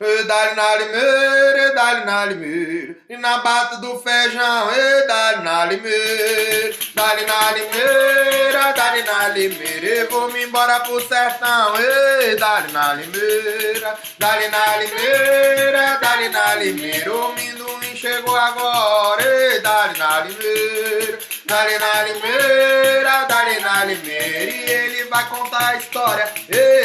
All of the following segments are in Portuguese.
Dali na limeira, dali na limeira, e na bata do feijão, dali na limeira, dali na limeira, dali na vou me embora pro sertão, dali na limeira, dali na limeira, dali na limeira, o minduim chegou agora, dali na limeira, dali na limeira, dali na limeira, e ele vai contar a história,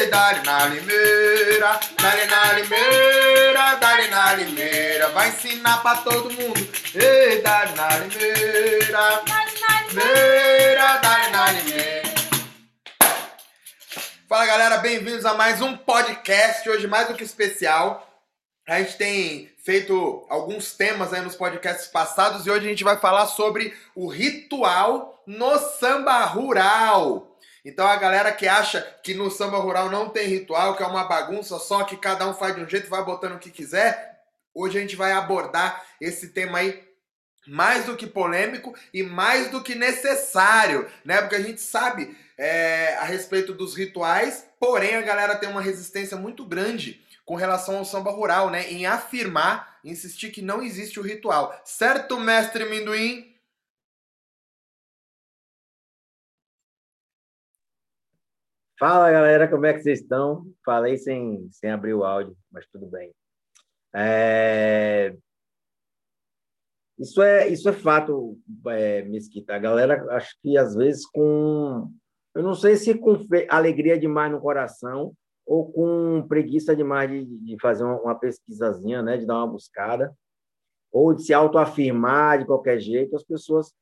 dali na limeira, dali na limeira limeira, dali na limeira, vai ensinar pra todo mundo. Ei, dali na limeira, limeira, dali na limeira. Fala galera, bem-vindos a mais um podcast, hoje mais do que especial. A gente tem feito alguns temas aí nos podcasts passados e hoje a gente vai falar sobre o ritual no samba rural. Então a galera que acha que no samba rural não tem ritual, que é uma bagunça só, que cada um faz de um jeito vai botando o que quiser, hoje a gente vai abordar esse tema aí mais do que polêmico e mais do que necessário, né? Porque a gente sabe é, a respeito dos rituais, porém a galera tem uma resistência muito grande com relação ao samba rural, né? Em afirmar, insistir que não existe o ritual. Certo, mestre Minduim? Fala galera, como é que vocês estão? Falei sem, sem abrir o áudio, mas tudo bem. É... Isso, é, isso é fato, é, Mesquita. A galera, acho que às vezes com. Eu não sei se com alegria demais no coração ou com preguiça demais de, de fazer uma, uma pesquisazinha, né, de dar uma buscada, ou de se autoafirmar de qualquer jeito, as pessoas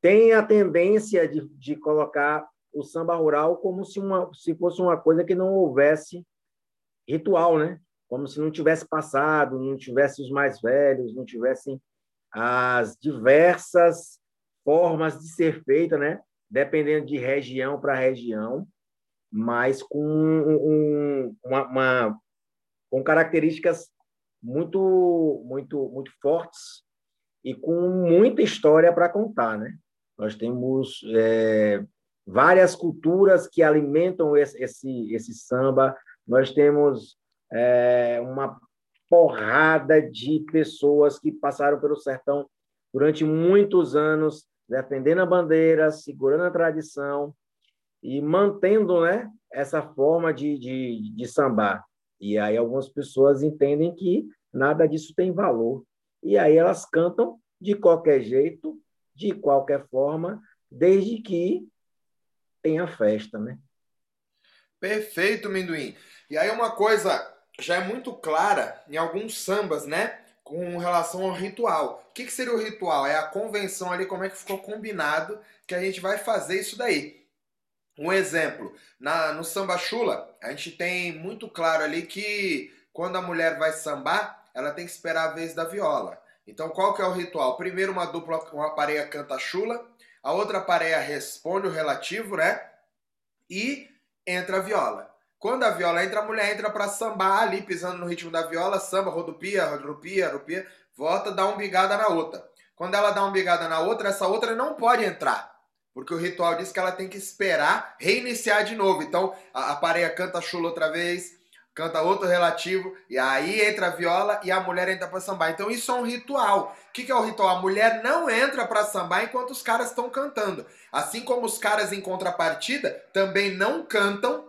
têm a tendência de, de colocar o samba rural como se, uma, se fosse uma coisa que não houvesse ritual, né? Como se não tivesse passado, não tivesse os mais velhos, não tivessem as diversas formas de ser feita, né? Dependendo de região para região, mas com um, uma, uma, com características muito muito muito fortes e com muita história para contar, né? Nós temos é, várias culturas que alimentam esse, esse, esse samba. Nós temos é, uma porrada de pessoas que passaram pelo sertão durante muitos anos, defendendo a bandeira, segurando a tradição e mantendo né, essa forma de, de, de sambar. E aí algumas pessoas entendem que nada disso tem valor. E aí elas cantam de qualquer jeito, de qualquer forma, desde que tem a festa, né? Perfeito, Minduim. E aí uma coisa já é muito clara em alguns sambas, né? Com relação ao ritual. O que, que seria o ritual? É a convenção ali, como é que ficou combinado que a gente vai fazer isso daí. Um exemplo, na, no samba chula, a gente tem muito claro ali que quando a mulher vai sambar, ela tem que esperar a vez da viola. Então qual que é o ritual? Primeiro uma dupla, uma pareia canta chula, a outra pareia responde o relativo, né? E entra a viola. Quando a viola entra, a mulher entra para sambar ali, pisando no ritmo da viola, samba, rodopia, rodopia, rodopia, volta, dá uma bigada na outra. Quando ela dá uma bigada na outra, essa outra não pode entrar. Porque o ritual diz que ela tem que esperar reiniciar de novo. Então, a, a pareia canta chula outra vez, canta outro relativo, e aí entra a viola e a mulher entra para sambar. Então isso é um ritual. O que, que é o ritual? A mulher não entra para sambar enquanto os caras estão cantando. Assim como os caras em contrapartida também não cantam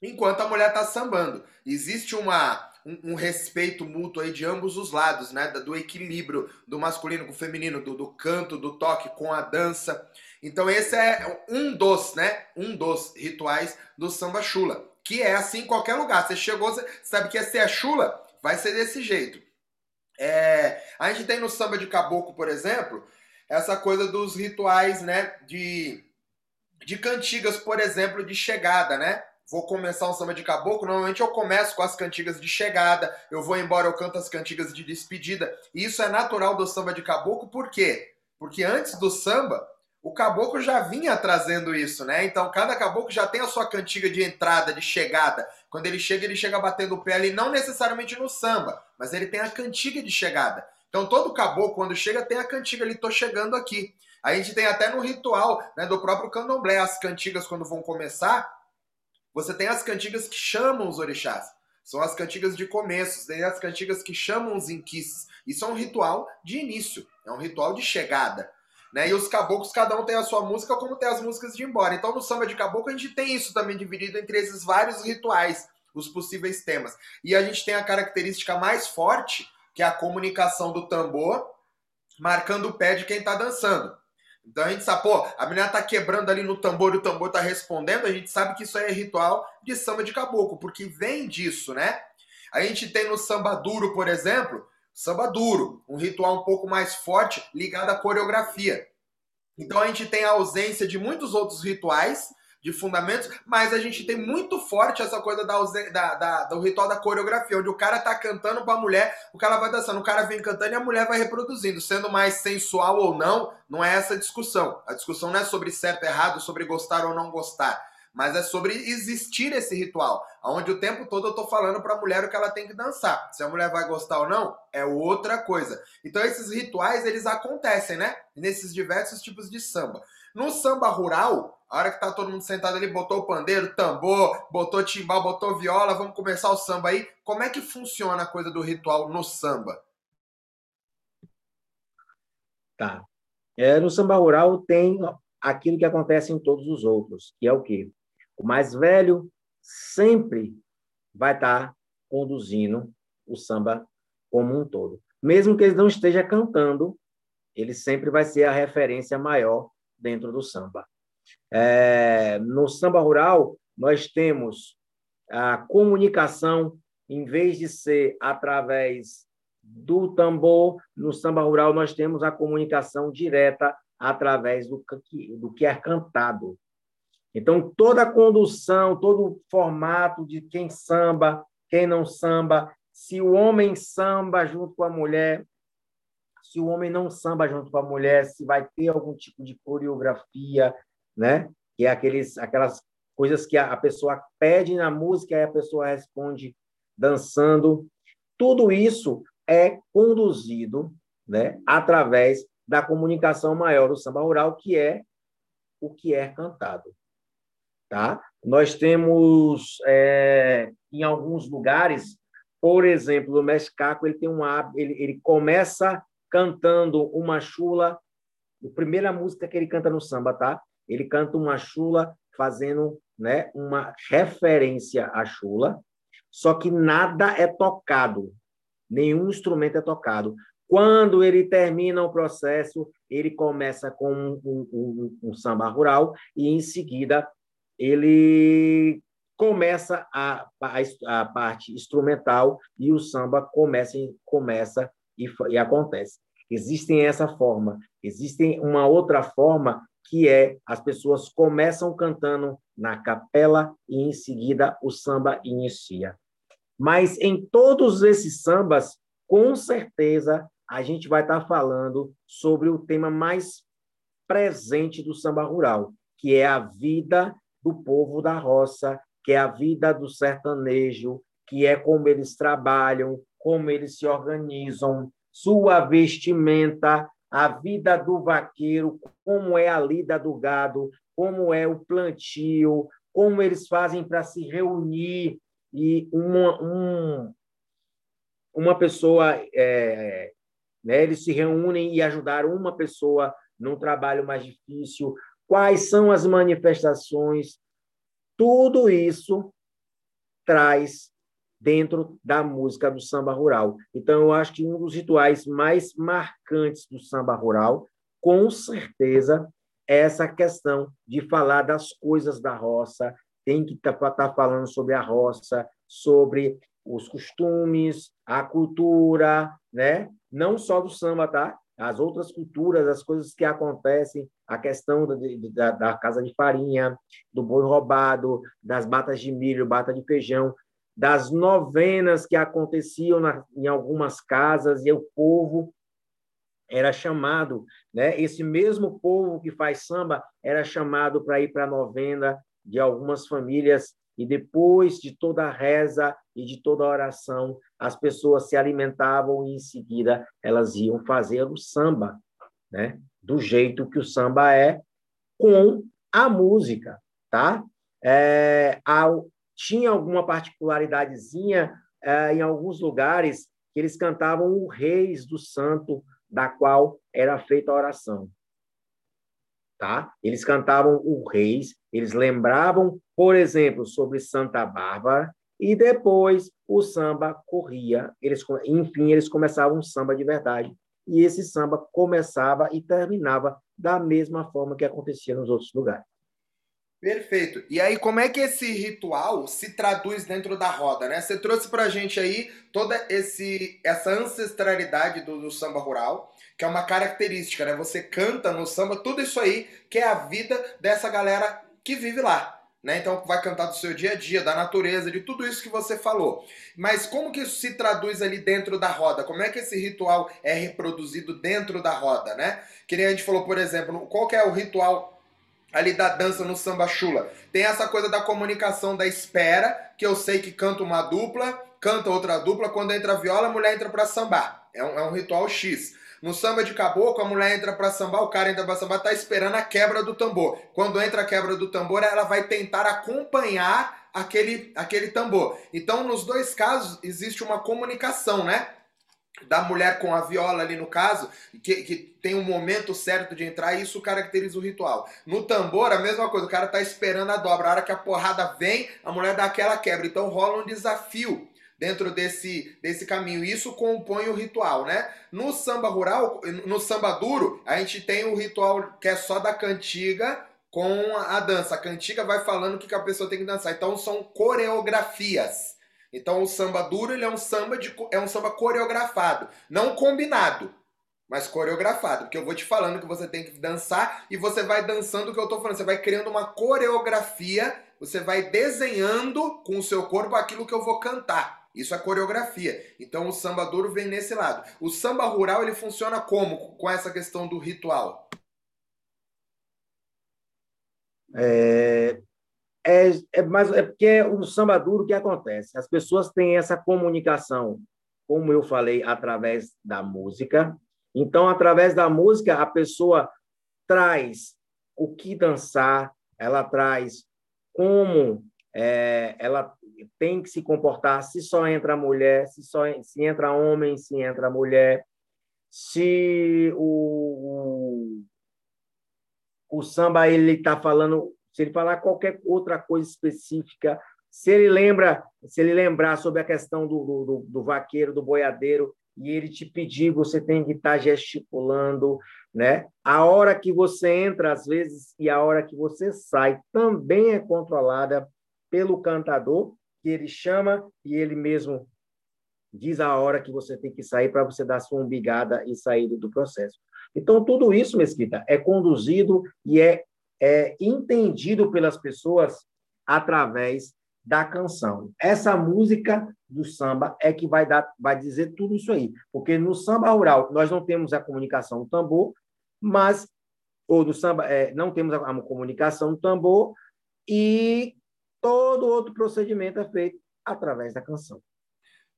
enquanto a mulher está sambando. Existe uma, um, um, respeito mútuo aí de ambos os lados, né? Do equilíbrio do masculino com o feminino, do, do canto, do toque com a dança. Então esse é um dos, né? Um dos rituais do samba chula que é assim em qualquer lugar. Você chegou, você sabe que é ser a chula, vai ser desse jeito. É, a gente tem no samba de caboclo, por exemplo, essa coisa dos rituais, né, de, de cantigas, por exemplo, de chegada, né? Vou começar um samba de caboclo, normalmente eu começo com as cantigas de chegada, eu vou embora, eu canto as cantigas de despedida. E isso é natural do samba de caboclo, por quê? Porque antes do samba, o caboclo já vinha trazendo isso, né? Então cada caboclo já tem a sua cantiga de entrada, de chegada. Quando ele chega, ele chega batendo o pé ali, não necessariamente no samba, mas ele tem a cantiga de chegada. Então todo caboclo, quando chega, tem a cantiga ali, tô chegando aqui. A gente tem até no ritual né, do próprio candomblé, as cantigas quando vão começar, você tem as cantigas que chamam os orixás. São as cantigas de começo, tem as cantigas que chamam os inquices. Isso é um ritual de início, é um ritual de chegada. Né? E os caboclos, cada um tem a sua música, como tem as músicas de embora. Então, no samba de caboclo, a gente tem isso também dividido entre esses vários rituais, os possíveis temas. E a gente tem a característica mais forte, que é a comunicação do tambor, marcando o pé de quem está dançando. Então a gente sabe, pô, a menina tá quebrando ali no tambor e o tambor tá respondendo, a gente sabe que isso aí é ritual de samba de caboclo, porque vem disso, né? A gente tem no samba duro, por exemplo, samba duro, um ritual um pouco mais forte ligado à coreografia. Então a gente tem a ausência de muitos outros rituais de fundamentos, mas a gente tem muito forte essa coisa da, da, da, do ritual da coreografia, onde o cara tá cantando pra mulher, o cara vai dançando, o cara vem cantando e a mulher vai reproduzindo, sendo mais sensual ou não, não é essa a discussão. A discussão não é sobre certo, errado, sobre gostar ou não gostar mas é sobre existir esse ritual, onde o tempo todo eu tô falando para a mulher o que ela tem que dançar. Se a mulher vai gostar ou não, é outra coisa. Então esses rituais, eles acontecem, né? Nesses diversos tipos de samba. No samba rural, a hora que tá todo mundo sentado ali, botou o pandeiro, tambor, botou timbal, botou viola, vamos começar o samba aí. Como é que funciona a coisa do ritual no samba? Tá. É, no samba rural tem aquilo que acontece em todos os outros, que é o quê? O mais velho sempre vai estar conduzindo o samba como um todo. Mesmo que ele não esteja cantando, ele sempre vai ser a referência maior dentro do samba. É, no samba rural, nós temos a comunicação, em vez de ser através do tambor, no samba rural nós temos a comunicação direta através do, do que é cantado. Então, toda a condução, todo o formato de quem samba, quem não samba, se o homem samba junto com a mulher, se o homem não samba junto com a mulher, se vai ter algum tipo de coreografia, né? Que é aqueles, aquelas coisas que a pessoa pede na música e a pessoa responde dançando. Tudo isso é conduzido, né? Através da comunicação maior do samba rural, que é o que é cantado. Tá? Nós temos, é, em alguns lugares, por exemplo, o Mescaco, ele tem um ele, ele começa cantando uma chula, a primeira música que ele canta no samba, tá? Ele canta uma chula fazendo né, uma referência à chula, só que nada é tocado, nenhum instrumento é tocado. Quando ele termina o processo, ele começa com um, um, um, um samba rural e, em seguida, ele começa a, a, a, parte instrumental e o samba começa, começa e, e acontece. Existem essa forma. Existem uma outra forma que é as pessoas começam cantando na capela e em seguida o samba inicia. Mas em todos esses sambas, com certeza a gente vai estar falando sobre o tema mais presente do samba rural, que é a vida do povo da roça, que é a vida do sertanejo, que é como eles trabalham, como eles se organizam, sua vestimenta, a vida do vaqueiro, como é a lida do gado, como é o plantio, como eles fazem para se reunir e uma, um, uma pessoa, é, né, eles se reúnem e ajudar uma pessoa num trabalho mais difícil, quais são as manifestações, tudo isso traz dentro da música do samba rural. Então, eu acho que um dos rituais mais marcantes do samba rural, com certeza, é essa questão de falar das coisas da roça, tem que estar tá, tá falando sobre a roça, sobre os costumes, a cultura, né? Não só do samba, tá? As outras culturas, as coisas que acontecem, a questão da, da, casa de farinha, do boi roubado, das batas de milho, bata de feijão, das novenas que aconteciam na, em algumas casas e o povo era chamado, né? Esse mesmo povo que faz samba era chamado para ir para a novena de algumas famílias e depois de toda a reza e de toda a oração, as pessoas se alimentavam e em seguida elas iam fazer o samba, né? Do jeito que o samba é, com a música, tá? É, tinha alguma particularidadezinha é, em alguns lugares que eles cantavam o reis do santo da qual era feita a oração. Tá? Eles cantavam o reis, eles lembravam, por exemplo, sobre Santa Bárbara, e depois o samba corria. Eles, enfim, eles começavam um samba de verdade. E esse samba começava e terminava da mesma forma que acontecia nos outros lugares. Perfeito. E aí, como é que esse ritual se traduz dentro da roda, né? Você trouxe pra gente aí toda esse, essa ancestralidade do, do, samba rural, que é uma característica, né? Você canta no samba, tudo isso aí que é a vida dessa galera que vive lá. Né? Então vai cantar do seu dia a dia, da natureza, de tudo isso que você falou. Mas como que isso se traduz ali dentro da roda? Como é que esse ritual é reproduzido dentro da roda, né? Que nem a gente falou, por exemplo, qual que é o ritual ali da dança no samba chula. Tem essa coisa da comunicação da espera, que eu sei que canta uma dupla, canta outra dupla, quando entra a viola, a mulher entra para sambar. É um, é um ritual X. No samba de caboclo, a mulher entra para sambar, o cara entra para sambar, tá esperando a quebra do tambor. Quando entra a quebra do tambor, ela vai tentar acompanhar aquele, aquele tambor. Então, nos dois casos, existe uma comunicação, né? da mulher com a viola ali no caso, que, que tem um momento certo de entrar, e isso caracteriza o ritual. No tambor, a mesma coisa, o cara tá esperando a dobra, a hora que a porrada vem, a mulher dá aquela quebra. Então rola um desafio dentro desse, desse caminho. Isso compõe o ritual, né? No samba rural, no samba duro, a gente tem o ritual que é só da cantiga com a dança. A cantiga vai falando o que a pessoa tem que dançar. Então são coreografias. Então o samba duro ele é um samba de, é um samba coreografado, não combinado, mas coreografado, porque eu vou te falando que você tem que dançar e você vai dançando o que eu estou falando, você vai criando uma coreografia, você vai desenhando com o seu corpo aquilo que eu vou cantar. Isso é coreografia. Então o samba duro vem nesse lado. O samba rural ele funciona como com essa questão do ritual? É, é, é, mas é porque o samba duro que acontece. As pessoas têm essa comunicação, como eu falei, através da música. Então, através da música, a pessoa traz o que dançar, ela traz como é, ela tem que se comportar, se só entra mulher, se só se entra homem, se entra mulher, se o, o, o samba ele está falando se ele falar qualquer outra coisa específica, se ele lembra, se ele lembrar sobre a questão do, do, do vaqueiro, do boiadeiro, e ele te pedir, você tem que estar gesticulando, né? A hora que você entra, às vezes, e a hora que você sai, também é controlada pelo cantador, que ele chama e ele mesmo diz a hora que você tem que sair para você dar sua umbigada e sair do processo. Então, tudo isso, Mesquita, é conduzido e é é entendido pelas pessoas através da canção. Essa música do samba é que vai dar, vai dizer tudo isso aí, porque no samba rural nós não temos a comunicação do tambor, mas ou do samba é, não temos a, a comunicação do tambor e todo outro procedimento é feito através da canção.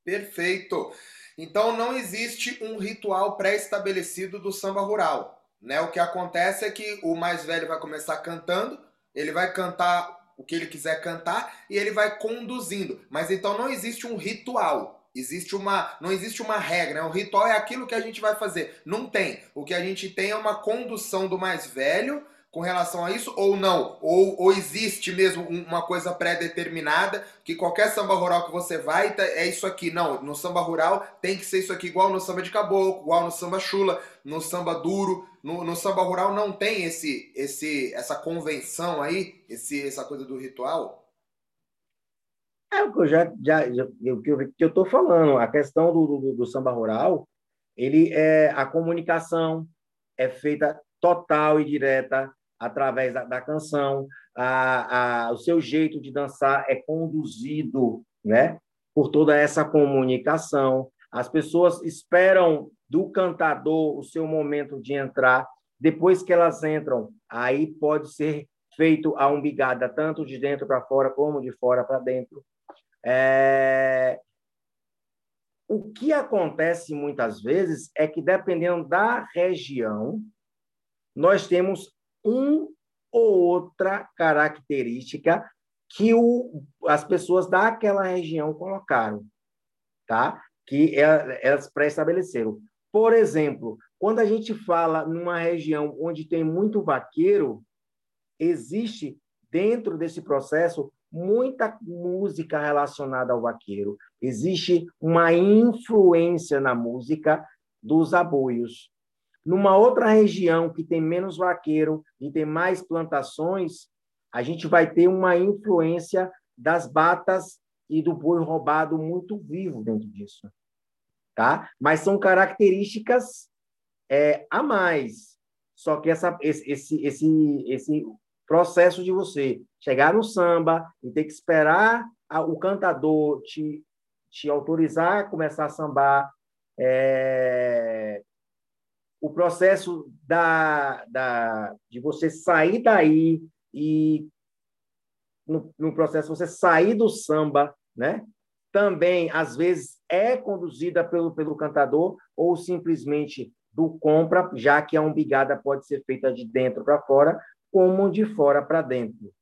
Perfeito. Então não existe um ritual pré-estabelecido do samba rural. Né? O que acontece é que o mais velho vai começar cantando, ele vai cantar o que ele quiser cantar e ele vai conduzindo. Mas então não existe um ritual. Existe uma, não existe uma regra. Né? O ritual é aquilo que a gente vai fazer. Não tem. O que a gente tem é uma condução do mais velho com relação a isso ou não? Ou, ou existe mesmo uma coisa pré-determinada que qualquer samba rural que você vai tá, é isso aqui? Não, no samba rural tem que ser isso aqui, igual no samba de caboclo, igual no samba chula, no samba duro. No, no samba rural não tem esse, esse, essa convenção aí, esse, essa coisa do ritual? É o que eu já, já, já o que eu estou falando, a questão do, do, do samba rural, ele é a comunicação é feita total e direta através da, da canção, a, a, o seu jeito de dançar é conduzido né, por toda essa comunicação. As pessoas esperam do cantador o seu momento de entrar. Depois que elas entram, aí pode ser feito a umbigada, tanto de dentro para fora como de fora para dentro. É... O que acontece muitas vezes é que, dependendo da região, nós temos um ou outra característica que o, as pessoas daquela região colocaram, tá? Que elas pré-estabeleceram. Por exemplo, quando a gente fala numa região onde tem muito vaqueiro, existe dentro desse processo muita música relacionada ao vaqueiro. Existe uma influência na música dos aboios. Numa outra região que tem menos vaqueiro e tem mais plantações, a gente vai ter uma influência das batas e do boi roubado muito vivo dentro disso. Tá? Mas são características é, a mais. Só que essa, esse, esse, esse processo de você chegar no samba e ter que esperar o cantador te, te autorizar a começar a sambar, é, o processo da, da, de você sair daí e no, no processo você sair do samba, né? Também às vezes é conduzida pelo, pelo cantador ou simplesmente do compra, já que a umbigada pode ser feita de dentro para fora, como de fora para dentro.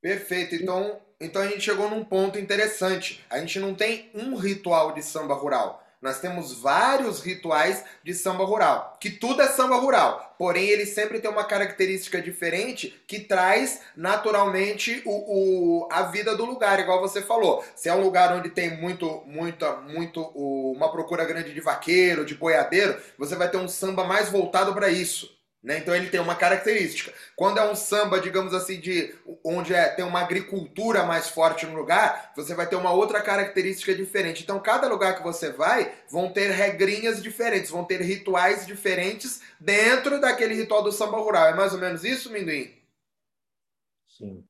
Perfeito. Então, então a gente chegou num ponto interessante. A gente não tem um ritual de samba rural. Nós temos vários rituais de samba rural, que tudo é samba rural, porém ele sempre tem uma característica diferente que traz naturalmente o, o, a vida do lugar, igual você falou. Se é um lugar onde tem muito, muito, muito uma procura grande de vaqueiro, de boiadeiro, você vai ter um samba mais voltado para isso. Né? Então ele tem uma característica. Quando é um samba, digamos assim, de onde é, tem uma agricultura mais forte no lugar, você vai ter uma outra característica diferente. Então cada lugar que você vai vão ter regrinhas diferentes, vão ter rituais diferentes dentro daquele ritual do samba rural. É mais ou menos isso, Minduim? Sim.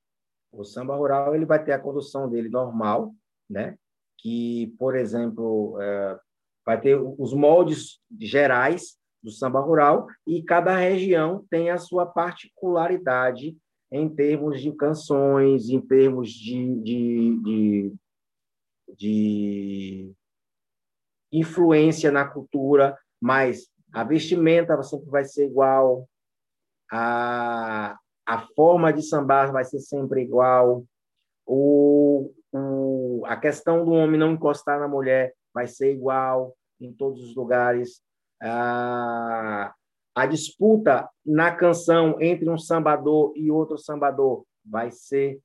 O samba rural ele vai ter a condução dele normal, né? Que, por exemplo, é, vai ter os moldes gerais do samba rural e cada região tem a sua particularidade em termos de canções, em termos de, de, de, de influência na cultura, mas a vestimenta sempre vai ser igual, a, a forma de sambar vai ser sempre igual, o, o, a questão do homem não encostar na mulher vai ser igual em todos os lugares a, a disputa na canção entre um sambador e outro sambador vai ser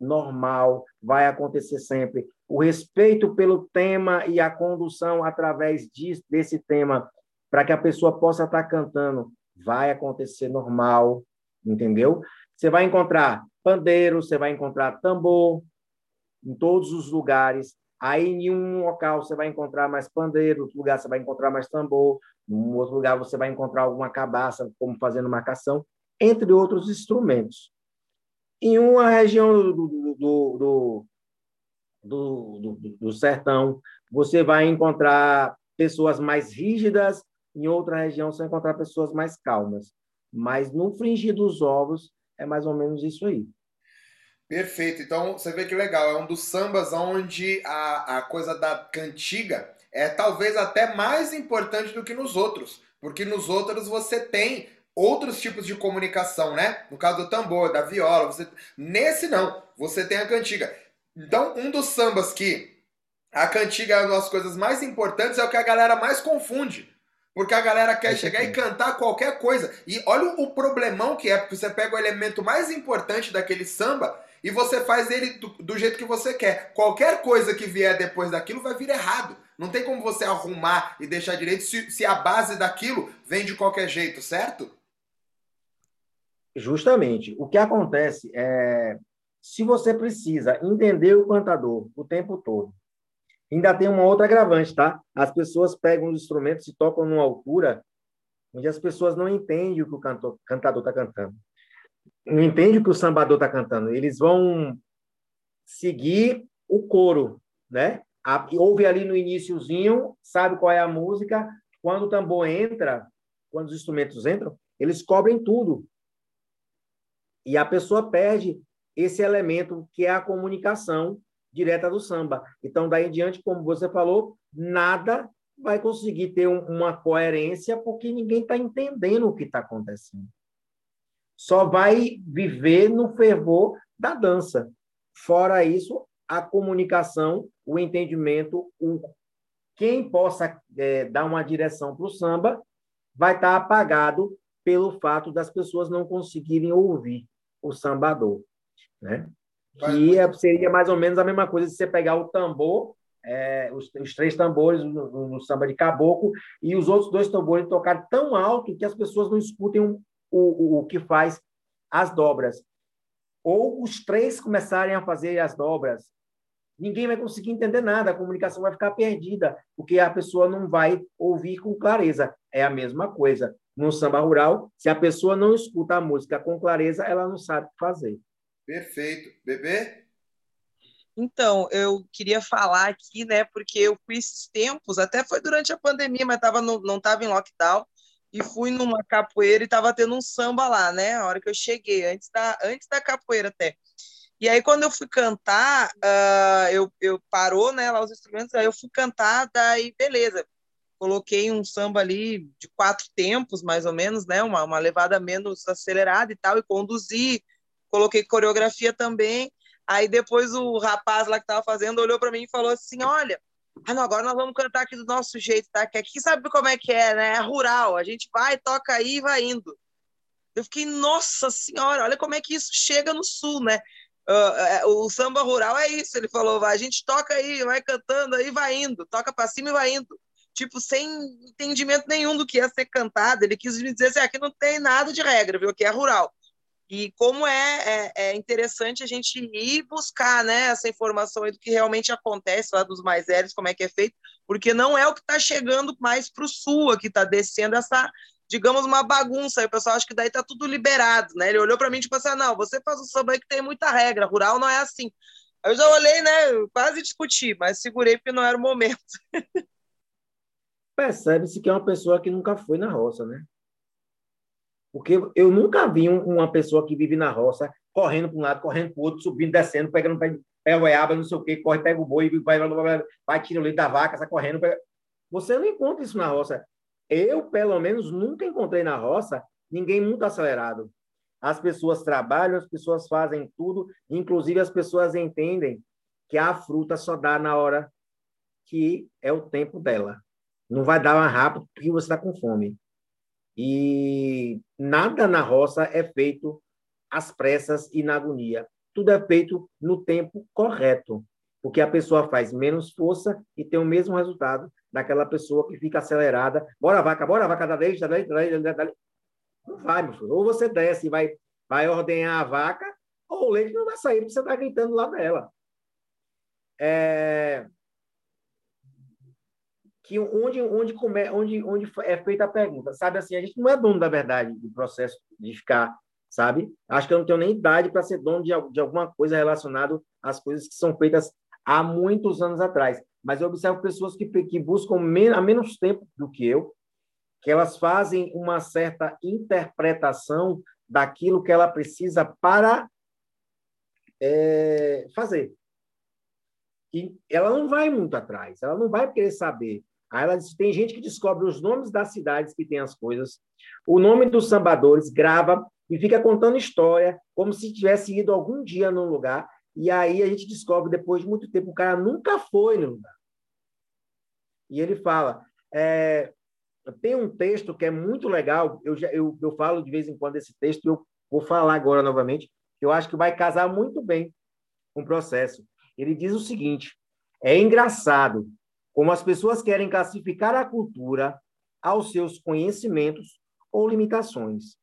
normal, vai acontecer sempre. O respeito pelo tema e a condução através disso, desse tema, para que a pessoa possa estar cantando, vai acontecer normal, entendeu? Você vai encontrar pandeiro, você vai encontrar tambor em todos os lugares, Aí, em um local, você vai encontrar mais pandeiro, em outro lugar, você vai encontrar mais tambor, em outro lugar, você vai encontrar alguma cabaça, como fazendo marcação, entre outros instrumentos. Em uma região do, do, do, do, sertão, você vai encontrar pessoas mais rígidas, em outra região, você vai encontrar pessoas mais calmas. Mas no fringir dos ovos, é mais ou menos isso aí. Perfeito. Então você vê que legal. É um dos sambas onde a, a coisa da cantiga é talvez até mais importante do que nos outros. Porque nos outros você tem outros tipos de comunicação, né? No caso do tambor, da viola, você nesse não, você tem a cantiga. Então, um dos sambas que a cantiga é uma das coisas mais importantes é o que a galera mais confunde. Porque a galera quer é chegar e cantar qualquer coisa. E olha o problemão que é, porque você pega o elemento mais importante daquele samba e você faz ele do, do, jeito que você quer. Qualquer coisa que vier depois daquilo vai vir errado. Não tem como você arrumar e deixar direito se, se a base daquilo vem de qualquer jeito, certo? Justamente. O que acontece é, se você precisa entender o cantador o tempo todo, ainda tem uma outra agravante, tá? As pessoas pegam os instrumentos e tocam numa altura onde as pessoas não entendem o que o cantor, cantador está cantando não entende o que o sambador está cantando. Eles vão seguir o coro, né? Ouve ali no iníciozinho, sabe qual é a música. Quando o tambor entra, quando os instrumentos entram, eles cobrem tudo. E a pessoa perde esse elemento que é a comunicação direta do samba. Então, daí em diante, como você falou, nada vai conseguir ter uma coerência porque ninguém está entendendo o que está acontecendo só vai viver no fervor da dança. Fora isso, a comunicação, o entendimento, o quem possa é, dar uma direção para o samba vai estar apagado pelo fato das pessoas não conseguirem ouvir o sambador, né? Que é, seria mais ou menos a mesma coisa se você pegar o tambor, é, os, os, três tambores no, no, samba de caboclo e os outros dois tambores tocar tão alto que as pessoas não escutem o, o, o que faz as dobras. Ou os três começarem a fazer as dobras, ninguém vai conseguir entender nada, a comunicação vai ficar perdida, porque a pessoa não vai ouvir com clareza. É a mesma coisa no samba rural, se a pessoa não escuta a música com clareza, ela não sabe o que fazer. Perfeito. Bebê? Então, eu queria falar aqui, né, porque eu fui esses tempos, até foi durante a pandemia, mas tava no, não estava em lockdown, e fui numa capoeira e estava tendo um samba lá, né, a hora que eu cheguei, antes da, antes da capoeira até. E aí, quando eu fui cantar, uh, eu, eu parou, né, lá os instrumentos, aí eu fui cantar, daí beleza, coloquei um samba ali de quatro tempos, mais ou menos, né? Uma, uma levada menos acelerada e tal, e conduzi, coloquei coreografia também. Aí depois o rapaz lá que estava fazendo olhou para mim e falou assim: Olha, ah, não, agora nós vamos cantar aqui do nosso jeito, tá? Que aqui sabe como é que é, né? É rural, a gente vai, toca aí e vai indo. Eu fiquei, nossa senhora, olha como é que isso chega no sul, né? Uh, o samba rural é isso, ele falou, a gente toca aí, vai cantando aí, vai indo, toca para cima e vai indo tipo, sem entendimento nenhum do que ia ser cantado. Ele quis me dizer assim, aqui não tem nada de regra, viu? Aqui é rural. E como é, é, é, interessante a gente ir buscar né, essa informação do que realmente acontece lá dos mais velhos, como é que é feito, porque não é o que está chegando mais para o sul, que está descendo essa, digamos, uma bagunça. Aí o pessoal acha que daí está tudo liberado, né? Ele olhou para mim e tipo assim, ah, não, você faz um samba aí que tem muita regra, rural não é assim. Aí eu já olhei, né, quase discuti, mas segurei porque não era o momento. percebe-se que é uma pessoa que nunca foi na roça, né? Porque eu nunca vi uma pessoa que vive na roça correndo para um lado, correndo para o outro, subindo, descendo, pegando pega a goiaba, não sei o quê, corre, pega o boi, vai, vai, vai, vai tira o leite da vaca, sai correndo. Pega... Você não encontra isso na roça. Eu, pelo menos, nunca encontrei na roça ninguém muito acelerado. As pessoas trabalham, as pessoas fazem tudo, inclusive as pessoas entendem que a fruta só dá na hora que é o tempo dela não vai dar mais rápido porque você está com fome. E nada na roça é feito às pressas e na agonia. Tudo é feito no tempo correto, porque a pessoa faz menos força e tem o mesmo resultado daquela pessoa que fica acelerada. Bora, vaca, bora, vaca, da leite, da leite, da leite, da leite. Não vai, meu filho. Ou você desce e vai, vai ordenhar a vaca, ou o leite não vai sair, porque você está gritando lá dela. É que onde, onde, come, onde, onde é feita a pergunta, sabe assim, a gente não é dono da verdade do processo de ficar, sabe? Acho que eu não tenho nem idade para ser dono de, de alguma coisa relacionada às coisas que são feitas há muitos anos atrás. Mas eu observo pessoas que, que buscam men há menos tempo do que eu, que elas fazem uma certa interpretação daquilo que ela precisa para é, fazer. E ela não vai muito atrás, ela não vai querer saber Aí ela tem gente que descobre os nomes das cidades que tem as coisas, o nome dos sambadores, grava e fica contando história, como se tivesse ido algum dia num lugar. E aí a gente descobre, depois de muito tempo, o cara nunca foi no lugar. E ele fala, é, tem um texto que é muito legal, eu, já, eu, eu falo de vez em quando esse texto, eu vou falar agora novamente, que eu acho que vai casar muito bem com o processo. Ele diz o seguinte, é engraçado como as pessoas querem classificar a cultura aos seus conhecimentos ou limitações,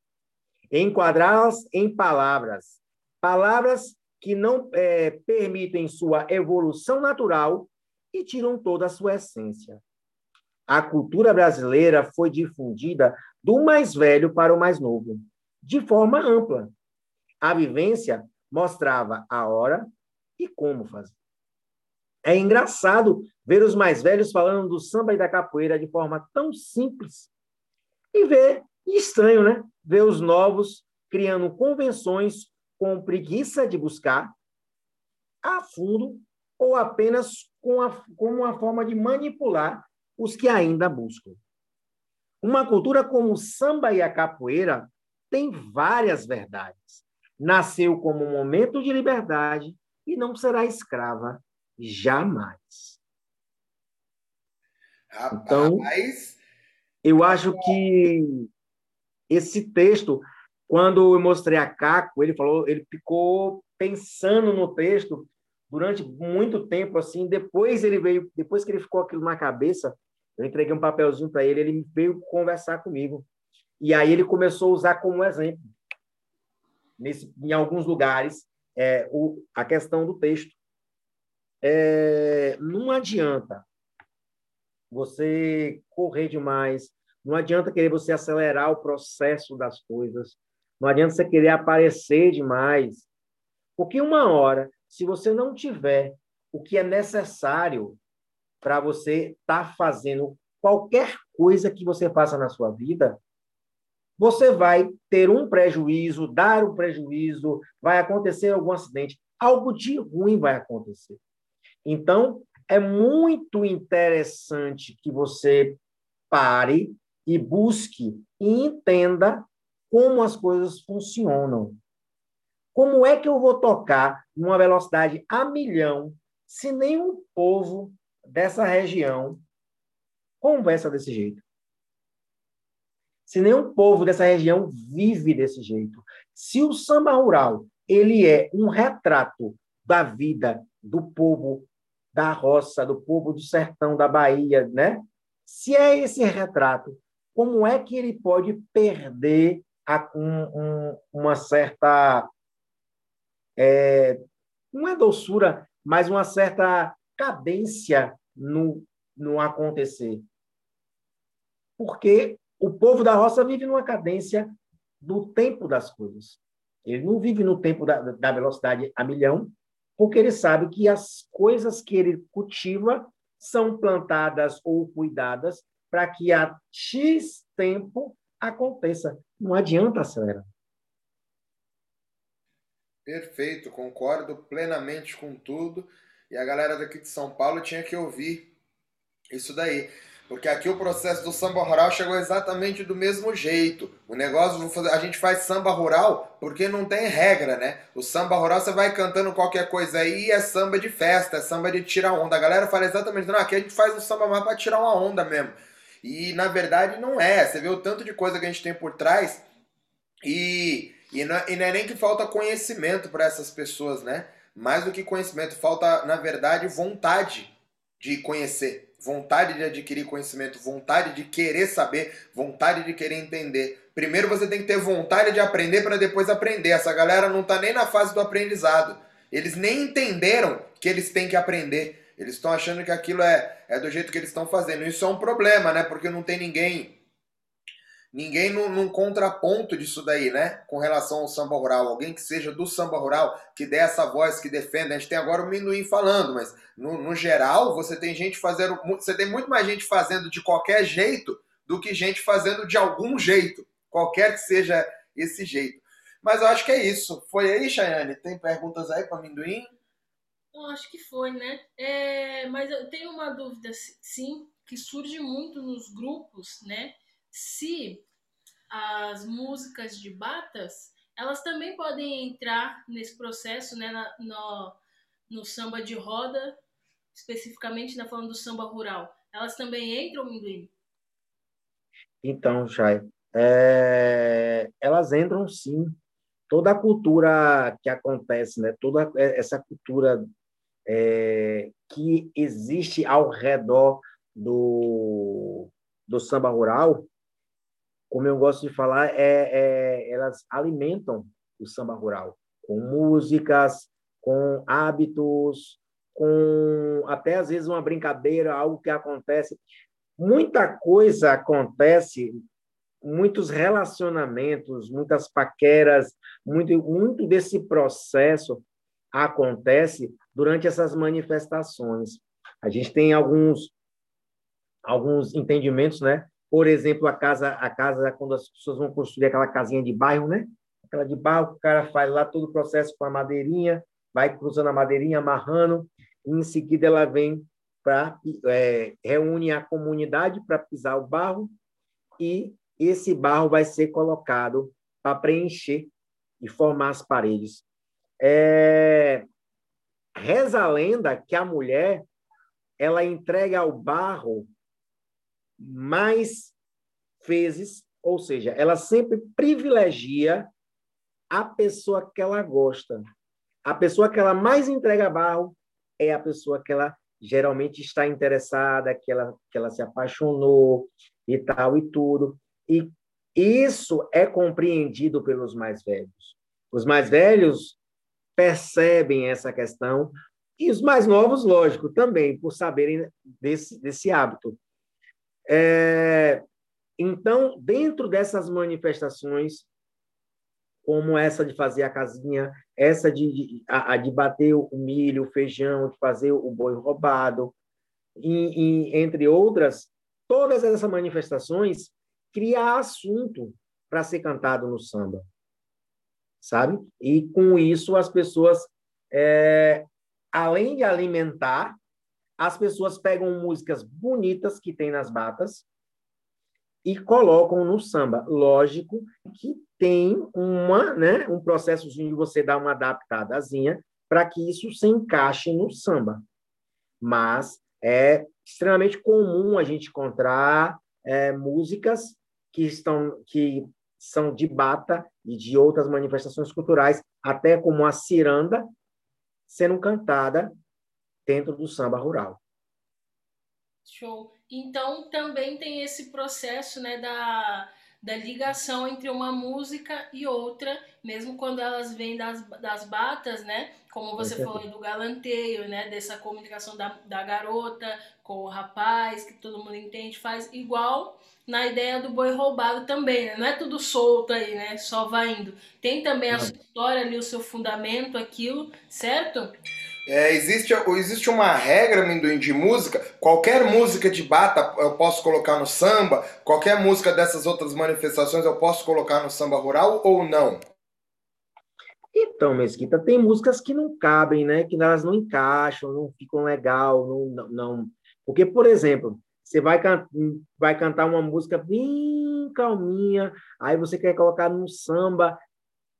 enquadrá-las em palavras, palavras que não é, permitem sua evolução natural e tiram toda a sua essência. A cultura brasileira foi difundida do mais velho para o mais novo, de forma ampla. A vivência mostrava a hora e como fazer. É engraçado ver os mais velhos falando do samba e da capoeira de forma tão simples e ver, e estranho, né? Ver os novos criando convenções com preguiça de buscar a fundo ou apenas com como uma forma de manipular os que ainda buscam. Uma cultura como o samba e a capoeira tem várias verdades. Nasceu como um momento de liberdade e não será escrava jamais. Rapaz. Então, eu acho que esse texto, quando eu mostrei a Caco, ele falou, ele ficou pensando no texto durante muito tempo assim. Depois ele veio, depois que ele ficou aquilo na cabeça, eu entreguei um papelzinho para ele, ele veio conversar comigo. E aí ele começou a usar como exemplo, nesse, em alguns lugares, é, o, a questão do texto. É, não adianta você correr demais, não adianta querer você acelerar o processo das coisas, não adianta você querer aparecer demais, porque uma hora, se você não tiver o que é necessário para você estar tá fazendo qualquer coisa que você faça na sua vida, você vai ter um prejuízo, dar um prejuízo, vai acontecer algum acidente, algo de ruim vai acontecer. Então, é muito interessante que você pare e busque e entenda como as coisas funcionam. Como é que eu vou tocar numa velocidade a milhão se nenhum povo dessa região conversa desse jeito? Se nenhum povo dessa região vive desse jeito. Se o samba rural ele é um retrato da vida do povo da roça, do povo do sertão da Bahia, né? Se é esse retrato, como é que ele pode perder a, um, um, uma certa é, não é doçura, mas uma certa cadência no, no acontecer. Porque o povo da roça vive numa cadência do tempo das coisas. Ele não vive no tempo da, da velocidade a milhão, porque ele sabe que as coisas que ele cultiva são plantadas ou cuidadas para que a X tempo aconteça. Não adianta acelerar. Perfeito, concordo plenamente com tudo. E a galera daqui de São Paulo tinha que ouvir isso daí. Porque aqui o processo do samba rural chegou exatamente do mesmo jeito. O negócio, a gente faz samba rural porque não tem regra, né? O samba rural você vai cantando qualquer coisa aí e é samba de festa, é samba de tirar onda. A galera fala exatamente, não, aqui a gente faz o samba mais pra tirar uma onda mesmo. E na verdade não é. Você vê o tanto de coisa que a gente tem por trás e, e, não, é, e não é nem que falta conhecimento para essas pessoas, né? Mais do que conhecimento, falta, na verdade, vontade de conhecer vontade de adquirir conhecimento, vontade de querer saber, vontade de querer entender. Primeiro você tem que ter vontade de aprender para depois aprender. Essa galera não está nem na fase do aprendizado. Eles nem entenderam que eles têm que aprender. Eles estão achando que aquilo é, é do jeito que eles estão fazendo. Isso é um problema, né? Porque não tem ninguém ninguém num, contraponto disso daí, né? Com relação ao samba rural. Alguém que seja do samba rural, que dê essa voz, que defenda. A gente tem agora o Minduim falando, mas no, no, geral, você tem gente fazendo. Você tem muito mais gente fazendo de qualquer jeito do que gente fazendo de algum jeito. Qualquer que seja esse jeito. Mas eu acho que é isso. Foi aí, Chayane? Tem perguntas aí para Minduim? Eu acho que foi, né? É, mas eu tenho uma dúvida, sim, que surge muito nos grupos, né? Se as músicas de batas elas também podem entrar nesse processo, né, na, no, no samba de roda, especificamente na falando do samba rural. Elas também entram, Minduim? Então, Chay, é, elas entram sim. Toda a cultura que acontece, né, toda essa cultura é, que existe ao redor do, do samba rural, como eu gosto de falar, é, é, elas alimentam o samba rural com músicas, com hábitos, com até às vezes uma brincadeira, algo que acontece. Muita coisa acontece, muitos relacionamentos, muitas paqueras, muito, muito desse processo acontece durante essas manifestações. A gente tem alguns alguns entendimentos, né, por exemplo, a casa, a casa quando as pessoas vão construir aquela casinha de bairro, né? Aquela de bairro, o cara faz lá todo o processo com a madeirinha, vai cruzando a madeirinha, amarrando, e em seguida ela vem para é, reúne a comunidade para pisar o barro e esse barro vai ser colocado para preencher e formar as paredes. É, reza a lenda que a mulher ela entrega ao barro mais fezes, ou seja, ela sempre privilegia a pessoa que ela gosta. A pessoa que ela mais entrega barro é a pessoa que ela geralmente está interessada, que ela, que ela se apaixonou e tal e tudo. E isso é compreendido pelos mais velhos. Os mais velhos percebem essa questão e os mais novos, lógico, também, por saberem desse, desse hábito. É, então, dentro dessas manifestações, como essa de fazer a casinha, essa de, de, a, de bater o milho, o feijão, de fazer o boi roubado, e, e, entre outras, todas essas manifestações criam assunto para ser cantado no samba, sabe? E com isso as pessoas, é, além de alimentar, as pessoas pegam músicas bonitas que tem nas batas e colocam no samba. Lógico que tem uma, né, um processozinho de você dar uma adaptadazinha para que isso se encaixe no samba. Mas é extremamente comum a gente encontrar é, músicas que estão que são de bata e de outras manifestações culturais, até como a ciranda, sendo cantada dentro do samba rural. Show. Então também tem esse processo né, da, da ligação entre uma música e outra, mesmo quando elas vêm das, das batas, né? Como você falou do galanteio, né? Dessa comunicação da, da garota com o rapaz, que todo mundo entende, faz igual na ideia do boi roubado também, né? Não é tudo solto aí, né? Só vai indo. Tem também a sua história ali, o seu fundamento, aquilo, certo? É, existe, existe uma regra, Minduim, de música. Qualquer música de bata eu posso colocar no samba, qualquer música dessas outras manifestações eu posso colocar no samba rural ou não? Então, Mesquita, tem músicas que não cabem, né? Que elas não encaixam, não ficam legal, não, não, não. Porque, por exemplo, você vai, can vai cantar uma música bem calminha, aí você quer colocar no samba,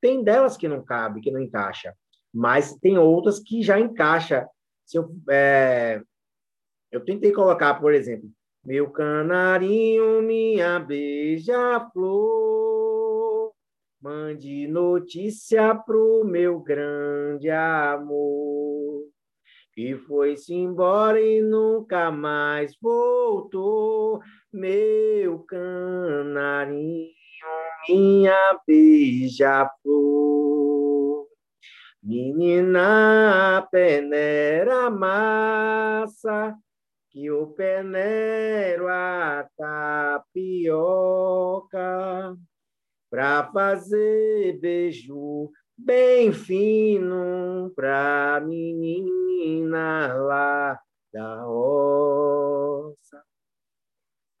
tem delas que não cabe, que não encaixa mas tem outras que já encaixa. Se eu, é, eu tentei colocar, por exemplo, meu canarinho, minha beija-flor, mande notícia pro meu grande amor, que foi-se embora e nunca mais voltou, meu canarinho, minha beija-flor. Menina, peneira massa, que o peneiro a tapioca, para fazer beijo bem fino pra menina lá da roça.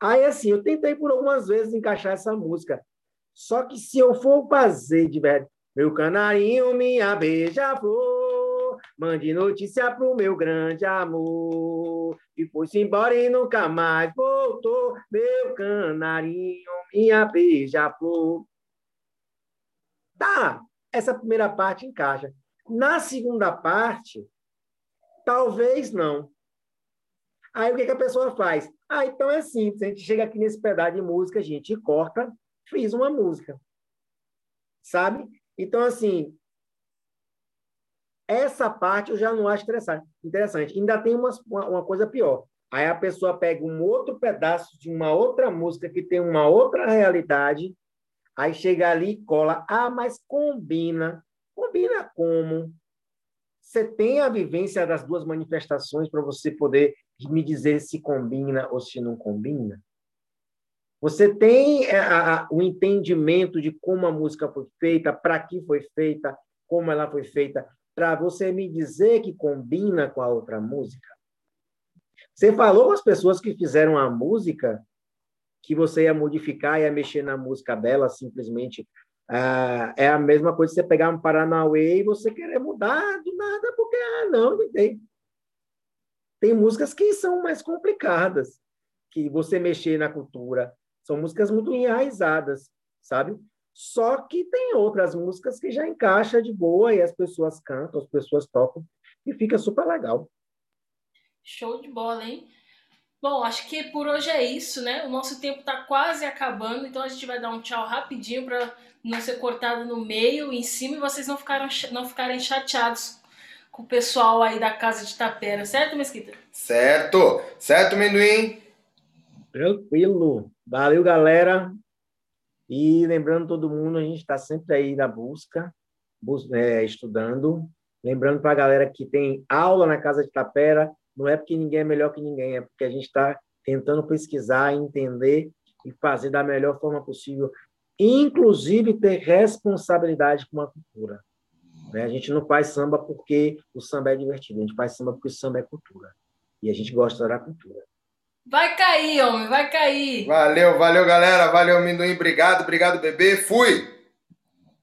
Aí, assim, eu tentei por algumas vezes encaixar essa música. Só que se eu for fazer de verdade, meu canarinho, minha beija-flor, mande notícia pro meu grande amor. E foi-se embora e nunca mais voltou. Meu canarinho, minha beija-flor. Tá, essa primeira parte encaixa. Na segunda parte, talvez não. Aí o que, que a pessoa faz? Ah, então é simples. A gente chega aqui nesse pedaço de música, a gente corta, fiz uma música. Sabe? Então, assim, essa parte eu já não acho interessante. interessante. Ainda tem uma, uma coisa pior. Aí a pessoa pega um outro pedaço de uma outra música que tem uma outra realidade, aí chega ali e cola. Ah, mas combina. Combina como? Você tem a vivência das duas manifestações para você poder me dizer se combina ou se não combina? Você tem é, a, a, o entendimento de como a música foi feita, para que foi feita, como ela foi feita, para você me dizer que combina com a outra música? Você falou com as pessoas que fizeram a música que você ia modificar, ia mexer na música dela, simplesmente. Ah, é a mesma coisa você pegar um Paranauê e você querer mudar do nada, porque, ah, não, não tem. Tem músicas que são mais complicadas, que você mexer na cultura, são músicas muito enraizadas, sabe? Só que tem outras músicas que já encaixa de boa e as pessoas cantam, as pessoas tocam. e fica super legal. Show de bola, hein? Bom, acho que por hoje é isso, né? O nosso tempo está quase acabando, então a gente vai dar um tchau rapidinho para não ser cortado no meio, em cima, e vocês não, ficaram, não ficarem chateados com o pessoal aí da casa de Tapera, certo, Mesquita? Certo! Certo, Mendoim? Tranquilo. Valeu, galera. E lembrando todo mundo, a gente está sempre aí na busca, bus é, estudando. Lembrando para a galera que tem aula na Casa de Tapera, não é porque ninguém é melhor que ninguém, é porque a gente está tentando pesquisar, entender e fazer da melhor forma possível, inclusive ter responsabilidade com a cultura. Né? A gente não faz samba porque o samba é divertido, a gente faz samba porque o samba é cultura. E a gente gosta da cultura. Vai cair, homem, vai cair. Valeu, valeu, galera. Valeu, Minduim. Obrigado, obrigado, bebê. Fui!